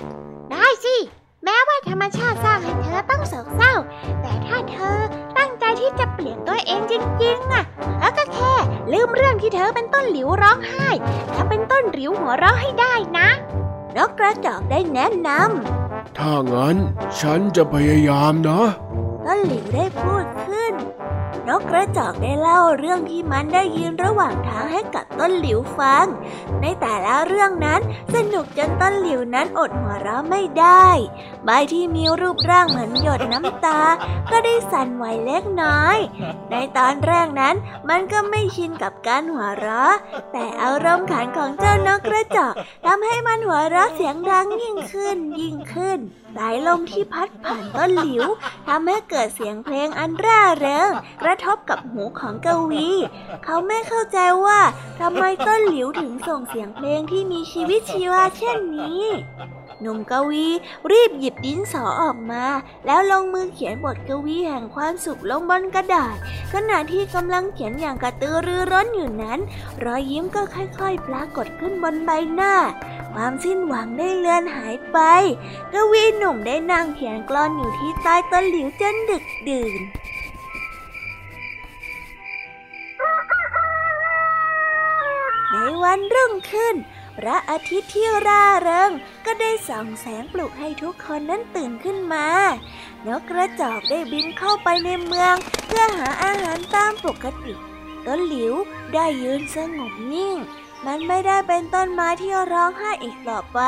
[SPEAKER 3] ได้สิ แม้ว่าธรรมชาติสร้างให้เธอต้องโศกเศร้า แต่ถ้าเธอตั้งใจที่จะเปลี่ยนตัวเองจริงๆอะแล้วก็แค่ลืมเรื่องที่เธอเป็นต้นหลิวร้องไห้ แล้วเป็นต้นหลิวหัวเราะให้ได้นะ
[SPEAKER 1] นกกระจอกได้แนะนำ
[SPEAKER 2] ถ้างั้นฉันจะพยายามนะ
[SPEAKER 1] ต้นหลิวได้พูดขึ้น นกกระจอกได้เล่าเรื่องที่มันได้ยินระหว่างทางให้กับต้นหลิวฟัง ในแต่ละเรื่องนั้นสนุกจนต้นหลิวนั้นอดหัวเราะไม่ได้ ใบที่มีรูปร่างเหมือนหยดน้ำตา ก็ได้สั่นไหวเล็กน้อย ในตอนแรกนั้นมันก็ไม่ชินกับการหัวเราะ แต่อารมณ์ขันของเจ้านกกระจอกทำให้มันหัวเราะเสียงดังยิ่งขึ้นยิ่งขึ้นสายลมที่พัดผ่านต้นหลิวทำให้เกิดเสียงเพลงอันร่าเริงกระทบกับหูของกวี เขาไม่เข้าใจว่าทำไมต้นหลิวถึงส่งเสียงเพลงที่มีชีวิตชีวาเช่นนี้หนุ่มกวีรีบหยิบดินสอออกมา แล้วลงมือเขียนบทกวีแห่งความสุขลงบนกระดาษ ขณะที่กำลังเขียนอย่างกระตือรือร้นอยู่นั้น รอยยิ้มก็ค่อยๆ ปรากฏขึ้นบนใบหน้า ความสิ้นหวังได้เลือนหายไป กวีหนุ่มได้นั่งเขียนกลอนอยู่ที่ใต้ต้นหลิวจนดึกดื่น ในวันรุ่งขึ้น พระอาทิตย์ที่ร่าเริงก็ได้ส่องแสงปลุกให้ทุกคนนั้นตื่นขึ้นมา นกกระจอกได้บินเข้าไปในเมือง เพื่อหาอาหารตามปกติ ต้นหลิวได้ยืนสงบนิ่ง มันไม่ได้เป็นต้นไม้ที่ร้องไห้อีกต่อไป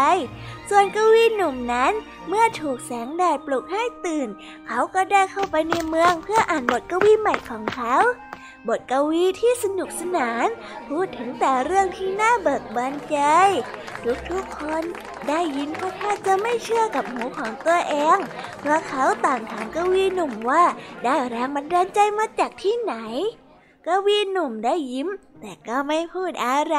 [SPEAKER 1] ส่วนกวีหนุ่มนั้นเมื่อถูกแสงแดดปลุกให้ตื่น เขาก็ได้เข้าไปในเมืองเพื่ออ่านบทกวีใหม่ของเขา บทกวีที่สนุกสนาน พูดถึงแต่เรื่องที่น่าเบิกบานใจ ทุกๆคนได้ยินก็แทบจะไม่เชื่อกับหูของตัวเอง เพราะเขาต่างถามกวีหนุ่มว่า ได้แรงบันดาลใจมาจากที่ไหน กวีหนุ่มได้ยิ้ม แต่ก็ไม่พูดอะไร